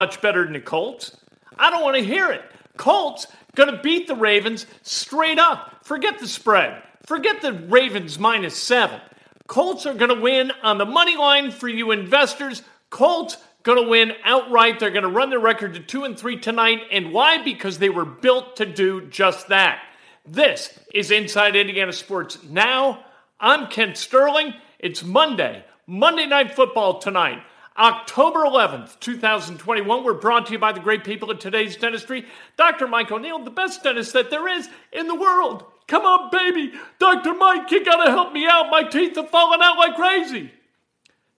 much better than the Colts. I don't want to hear it. Colts going to beat the Ravens straight up. Forget the spread. Forget the Ravens minus seven. Colts are going to win on the money line for you investors. Colts going to win outright. They're going to run their record to two and three tonight. And why? Because they were built to do just that. This is Inside Indiana Sports Now. I'm Kent Sterling. It's Monday, Monday Night Football tonight. October 11th, 2021. We're brought to you by the great people at today's dentistry. Dr. Mike O'Neill, the best dentist that there is in the world. Come on, baby. Dr. Mike, you gotta help me out. My teeth are falling out like crazy.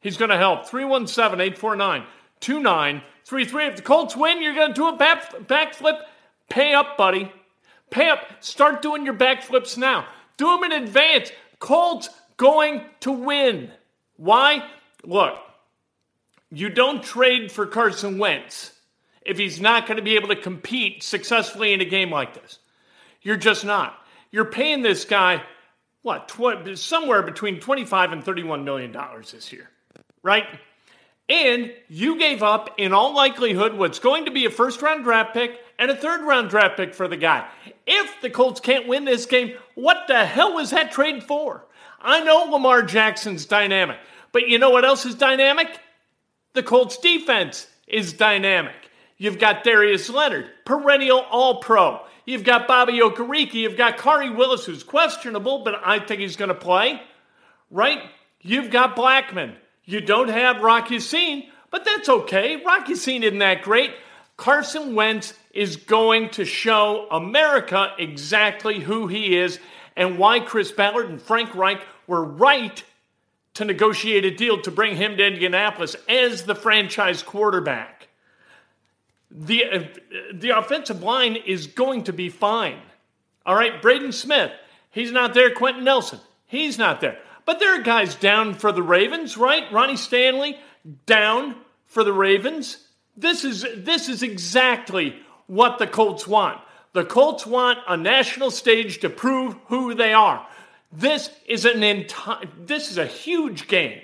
He's gonna help. 317 849 2933. If the Colts win, you're gonna do a back, backflip. Pay up, buddy. Pay up. Start doing your backflips now. Do them in advance. Colts going to win. Why? Look, you don't trade for Carson Wentz if he's not going to be able to compete successfully in a game like this. You're just not. You're paying this guy what tw- somewhere between 25 and 31 million dollars this year, right? And you gave up in all likelihood what's going to be a first round draft pick and a third round draft pick for the guy. If the Colts can't win this game, what the hell was that trade for? I know Lamar Jackson's dynamic, but you know what else is dynamic? The Colts defense is dynamic. You've got Darius Leonard, perennial all pro. You've got Bobby Okereke. You've got Khari Willis, who's questionable, but I think he's going to play. Right? You've got Blackmon. You don't have Rock Ya-Sin, but that's okay. Rock Ya-Sin isn't that great. Carson Wentz is going to show America exactly who he is and why Chris Ballard and Frank Reich were right to negotiate a deal to bring him to Indianapolis as the franchise quarterback. The, uh, the offensive line is going to be fine. All right, Braden Smith, he's not there. Quentin Nelson, he's not there. But there are guys down for the Ravens, right? Ronnie Stanley down for the Ravens. This is this is exactly what the Colts want. The Colts want a national stage to prove who they are. This is an entire this is a huge game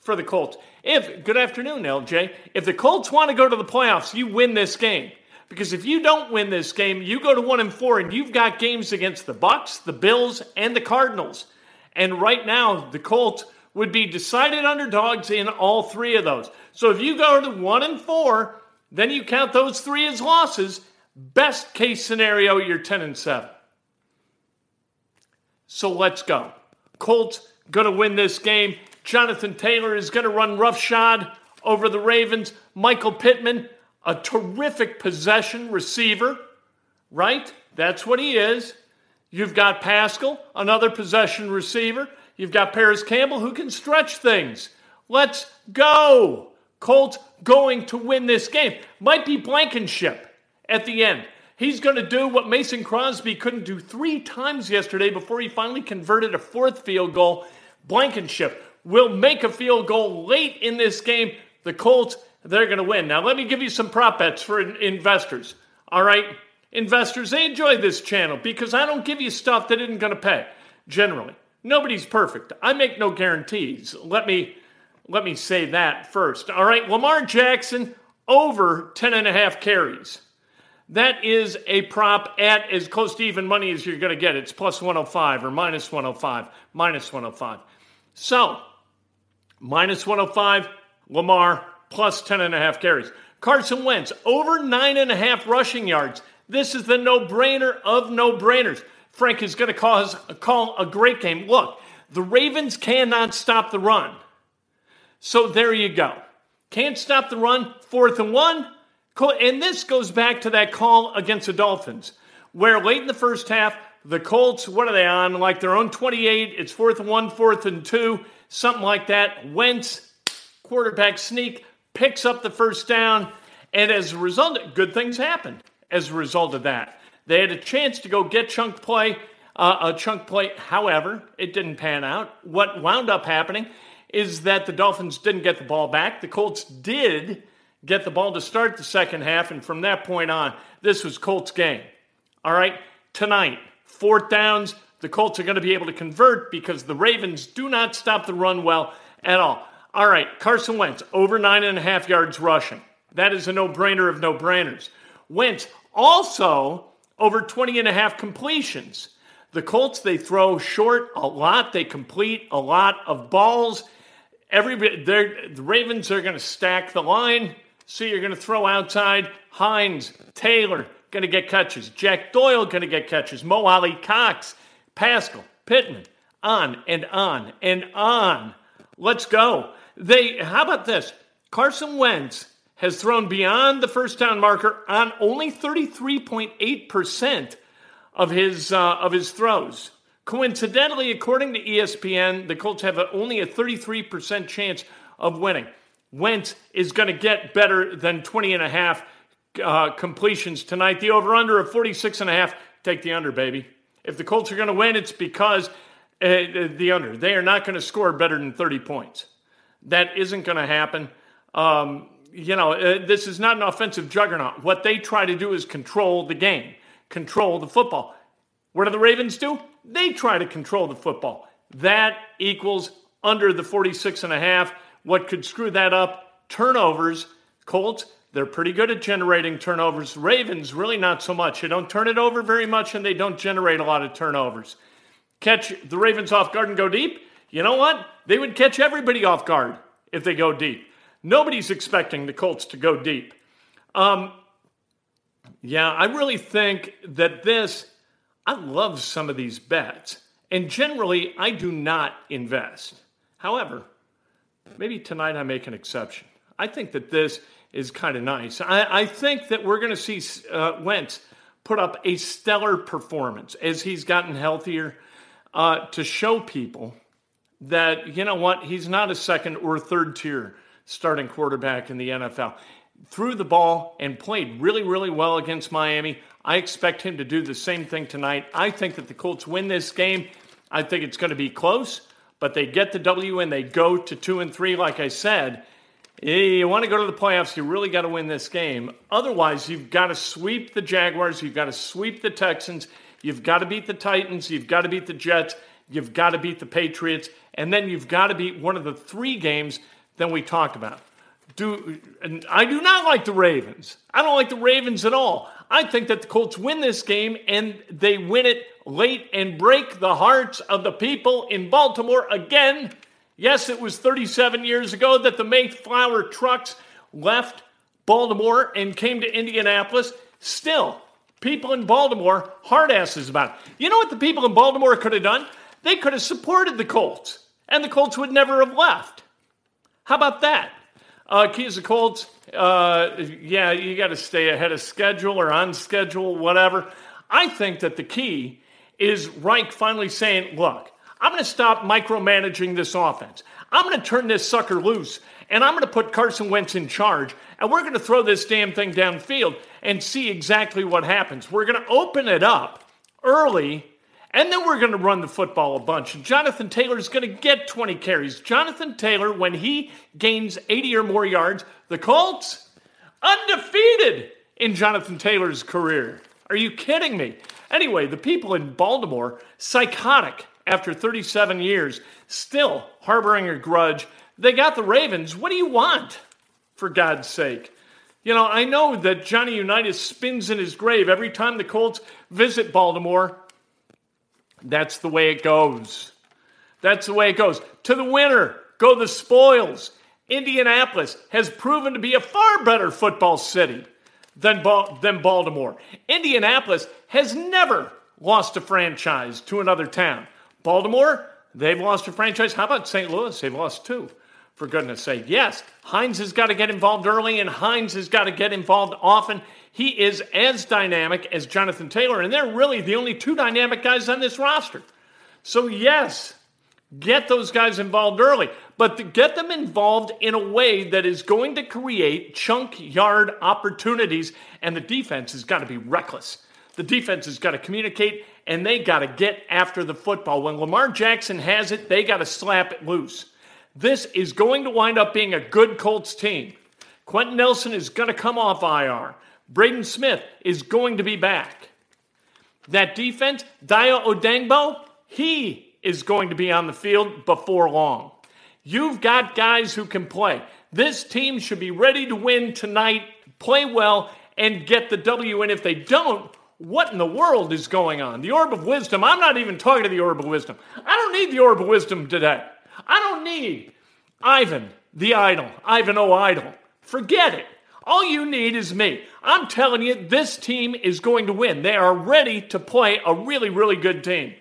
for the Colts. If good afternoon, LJ. If the Colts want to go to the playoffs, you win this game. Because if you don't win this game, you go to 1 and 4 and you've got games against the Bucks, the Bills, and the Cardinals. And right now, the Colts would be decided underdogs in all three of those. So if you go to 1 and 4, then you count those 3 as losses. Best case scenario, you're 10 and 7. So let's go. Colts going to win this game. Jonathan Taylor is going to run roughshod over the Ravens. Michael Pittman, a terrific possession receiver, right? That's what he is. You've got Pascal, another possession receiver. You've got Parris Campbell who can stretch things. Let's go. Colts going to win this game. Might be Blankenship at the end. He's going to do what Mason Crosby couldn't do three times yesterday before he finally converted a fourth field goal. Blankenship will make a field goal late in this game. The Colts, they're going to win. Now, let me give you some prop bets for investors. All right? Investors, they enjoy this channel because I don't give you stuff that isn't going to pay, generally. Nobody's perfect. I make no guarantees. Let me let me say that first. All right, Lamar Jackson over 10 and a half carries. That is a prop at as close to even money as you're going to get. It's plus 105 or minus 105, minus 105. So, minus 105, Lamar plus 10 and a half carries. Carson Wentz over nine and a half rushing yards. This is the no brainer of no brainers. Frank is going to cause, call a great game. Look, the Ravens cannot stop the run. So there you go. Can't stop the run, fourth and one. And this goes back to that call against the Dolphins, where late in the first half, the Colts, what are they on? Like their own 28. It's fourth and one, fourth and two, something like that. Wentz, quarterback sneak, picks up the first down. And as a result, good things happened as a result of that. They had a chance to go get chunk play, uh, a chunk play. However, it didn't pan out. What wound up happening is that the Dolphins didn't get the ball back. The Colts did get the ball to start the second half, and from that point on, this was Colts' game. All right, tonight, fourth downs, the Colts are going to be able to convert because the Ravens do not stop the run well at all. All right, Carson Wentz, over nine and a half yards rushing. That is a no brainer of no brainers. Wentz also over 20 and a half completions. The Colts, they throw short a lot, they complete a lot of balls. Everybody, the Ravens are going to stack the line. So you're going to throw outside Hines, Taylor, going to get catches. Jack Doyle going to get catches. Mo Alie-Cox, Pascal, Pittman, on and on and on. Let's go. They. How about this? Carson Wentz has thrown beyond the first down marker on only 33.8% of his uh, of his throws. Coincidentally, according to ESPN, the Colts have a, only a 33% chance of winning. Wentz is going to get better than 20 and a half uh, completions tonight. The over under of 46 and a half, take the under, baby. If the Colts are going to win, it's because uh, the under. They are not going to score better than 30 points. That isn't going to happen. Um, you know, uh, this is not an offensive juggernaut. What they try to do is control the game, control the football. What do the Ravens do? They try to control the football. That equals under the 46 and a half. What could screw that up? Turnovers. Colts, they're pretty good at generating turnovers. Ravens, really not so much. They don't turn it over very much and they don't generate a lot of turnovers. Catch the Ravens off guard and go deep. You know what? They would catch everybody off guard if they go deep. Nobody's expecting the Colts to go deep. Um, yeah, I really think that this I love some of these bets, and generally I do not invest. However, maybe tonight I make an exception. I think that this is kind of nice. I, I, think that we're going to see uh, Wentz put up a stellar performance as he's gotten healthier uh, to show people that, you know what, he's not a second or third tier starting quarterback in the NFL. Threw the ball and played really, really well against Miami. I expect him to do the same thing tonight. I think that the Colts win this game. I think it's going to be close, but they get the W and they go to two and three. Like I said, eh, you want to go to the playoffs, you really got to win this game. Otherwise, you've got to sweep the Jaguars, you've got to sweep the Texans, you've got to beat the Titans, you've got to beat the Jets, you've got to beat the Patriots, and then you've got to beat one of the three games that we talked about. Do and I do not like the Ravens. I don't like the Ravens at all. I think that the Colts win this game and they win it late and break the hearts of the people in Baltimore again. Yes, it was 37 years ago that the Mayflower trucks left Baltimore and came to Indianapolis. Still, people in Baltimore hard asses about it. You know what the people in Baltimore could have done? They could have supported the Colts, and the Colts would never have left. How about that? Uh, Keys of Colts, uh, yeah, you got to stay ahead of schedule or on schedule, whatever. I think that the key is Reich finally saying, look, I'm going to stop micromanaging this offense. I'm going to turn this sucker loose, and I'm going to put Carson Wentz in charge, and we're going to throw this damn thing downfield and see exactly what happens. We're going to open it up early and then we're going to run the football a bunch. And Jonathan Taylor is going to get 20 carries. Jonathan Taylor, when he gains 80 or more yards, the Colts, undefeated in Jonathan Taylor's career. Are you kidding me? Anyway, the people in Baltimore, psychotic after 37 years, still harboring a grudge. They got the Ravens. What do you want? For God's sake. You know, I know that Johnny Unitas spins in his grave every time the Colts visit Baltimore. That's the way it goes. That's the way it goes. To the winner go the spoils. Indianapolis has proven to be a far better football city than, ba- than Baltimore. Indianapolis has never lost a franchise to another town. Baltimore, they've lost a franchise. How about St. Louis? They've lost two, for goodness sake. Yes, Hines has got to get involved early, and Hines has got to get involved often. He is as dynamic as Jonathan Taylor, and they're really the only two dynamic guys on this roster. So, yes, get those guys involved early, but get them involved in a way that is going to create chunk yard opportunities, and the defense has got to be reckless. The defense has got to communicate and they got to get after the football. When Lamar Jackson has it, they got to slap it loose. This is going to wind up being a good Colts team. Quentin Nelson is going to come off IR. Braden Smith is going to be back. That defense, Dayo Odeyingbo, he is going to be on the field before long. You've got guys who can play. This team should be ready to win tonight, play well, and get the W. And if they don't, what in the world is going on? The orb of wisdom, I'm not even talking to the orb of wisdom. I don't need the orb of wisdom today. I don't need Ivan the idol, Ivan O idol. Forget it. All you need is me. I'm telling you, this team is going to win. They are ready to play a really, really good team.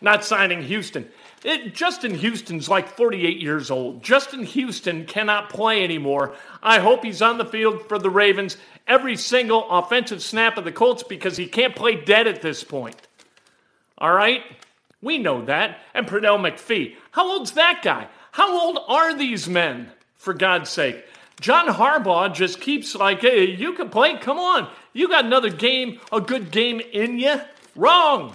Not signing Houston. It, Justin Houston's like 48 years old. Justin Houston cannot play anymore. I hope he's on the field for the Ravens every single offensive snap of the Colts because he can't play dead at this point. All right? We know that. And Pernell McPhee. How old's that guy? How old are these men, for God's sake? John Harbaugh just keeps like, hey, you can play. Come on. You got another game, a good game in you. Wrong.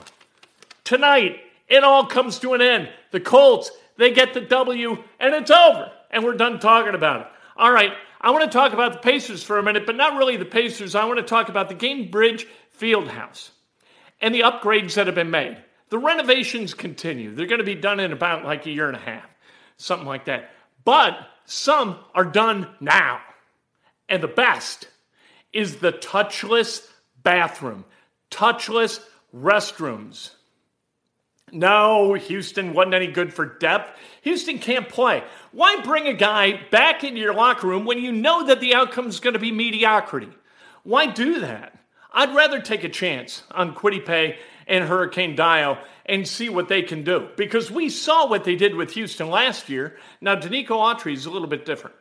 Tonight, it all comes to an end. The Colts, they get the W, and it's over. And we're done talking about it. All right. I want to talk about the Pacers for a minute, but not really the Pacers. I want to talk about the Gainbridge Fieldhouse and the upgrades that have been made. The renovations continue. They're going to be done in about like a year and a half, something like that. But some are done now. And the best is the touchless bathroom, touchless restrooms. No, Houston wasn't any good for depth. Houston can't play. Why bring a guy back into your locker room when you know that the outcome is going to be mediocrity? Why do that? I'd rather take a chance on Kwity Paye and Hurricane Dio and see what they can do because we saw what they did with Houston last year. Now, Denico Autry is a little bit different.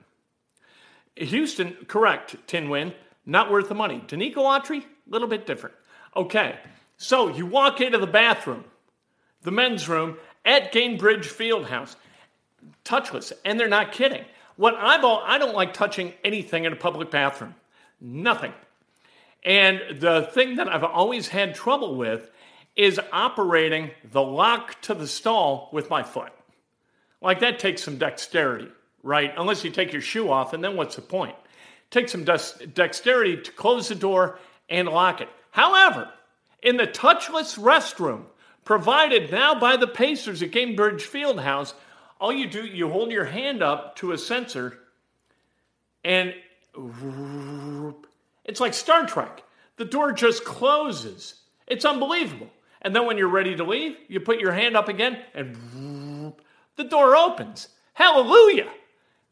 Houston, correct, Tin Win, not worth the money. Denico Autry, a little bit different. Okay, so you walk into the bathroom the men's room at Gainbridge Fieldhouse. Touchless. And they're not kidding. What I'm all, I don't like touching anything in a public bathroom. Nothing. And the thing that I've always had trouble with is operating the lock to the stall with my foot. Like that takes some dexterity, right? Unless you take your shoe off, and then what's the point? Take some dexterity to close the door and lock it. However, in the touchless restroom, provided now by the Pacers at Gainbridge Fieldhouse. All you do, you hold your hand up to a sensor, and it's like Star Trek. The door just closes. It's unbelievable. And then when you're ready to leave, you put your hand up again, and the door opens. Hallelujah!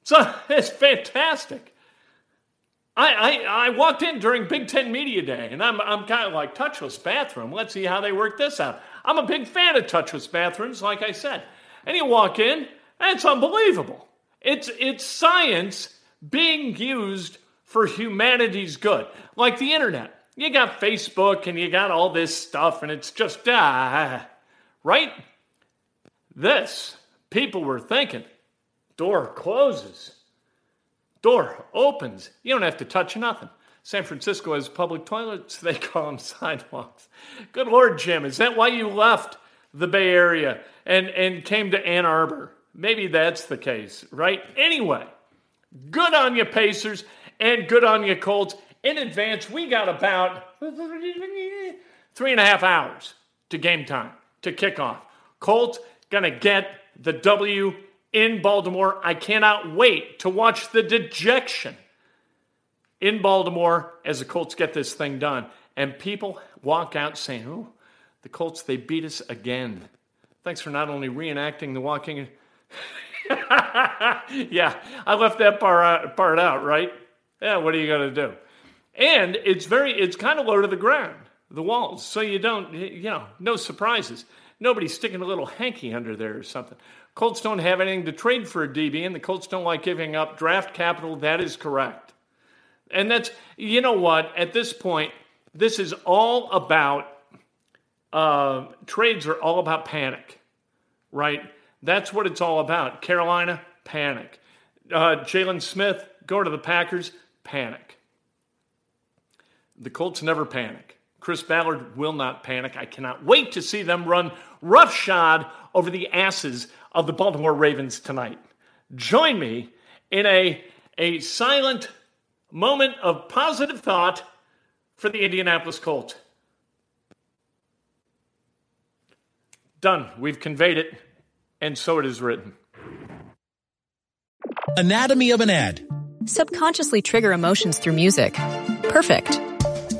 So it's fantastic. I, I, I, walked in during Big Ten Media Day, and I'm, I'm kind of like touchless bathroom. Let's see how they work this out. I'm a big fan of touchless bathrooms, like I said. And you walk in, and it's unbelievable. It's, it's science being used for humanity's good, like the internet. You got Facebook and you got all this stuff, and it's just, ah, right? This, people were thinking, door closes, door opens. You don't have to touch nothing. San Francisco has public toilets, they call them sidewalks. Good Lord, Jim, is that why you left the Bay Area and, and came to Ann Arbor? Maybe that's the case, right? Anyway, good on you, Pacers, and good on you, Colts. In advance. We got about three and a half hours to game time, to kickoff. Colts gonna get the W in Baltimore. I cannot wait to watch the dejection in Baltimore as the Colts get this thing done. And people walk out saying, oh, the Colts, they beat us again. Thanks for not only reenacting the walking. yeah, I left that part out, part out, right? Yeah, what are you going to do? And it's very, it's kind of low to the ground, the walls, so you don't, you know, no surprises. Nobody's sticking a little hanky under there or something. Colts don't have anything to trade for a DB, and the Colts don't like giving up draft capital. That is correct. And that's, you know what, at this point, this is all about, uh, trades are all about panic, right? That's what it's all about. Carolina, panic. Uh, Jaylon Smith, go to the Packers, panic. The Colts never panic. Chris Ballard will not panic. I cannot wait to see them run roughshod over the asses of the Baltimore Ravens tonight. Join me in a, a silent moment of positive thought for the Indianapolis Colts. Done. We've conveyed it, and so it is written. Anatomy of an ad. Subconsciously trigger emotions through music. Perfect.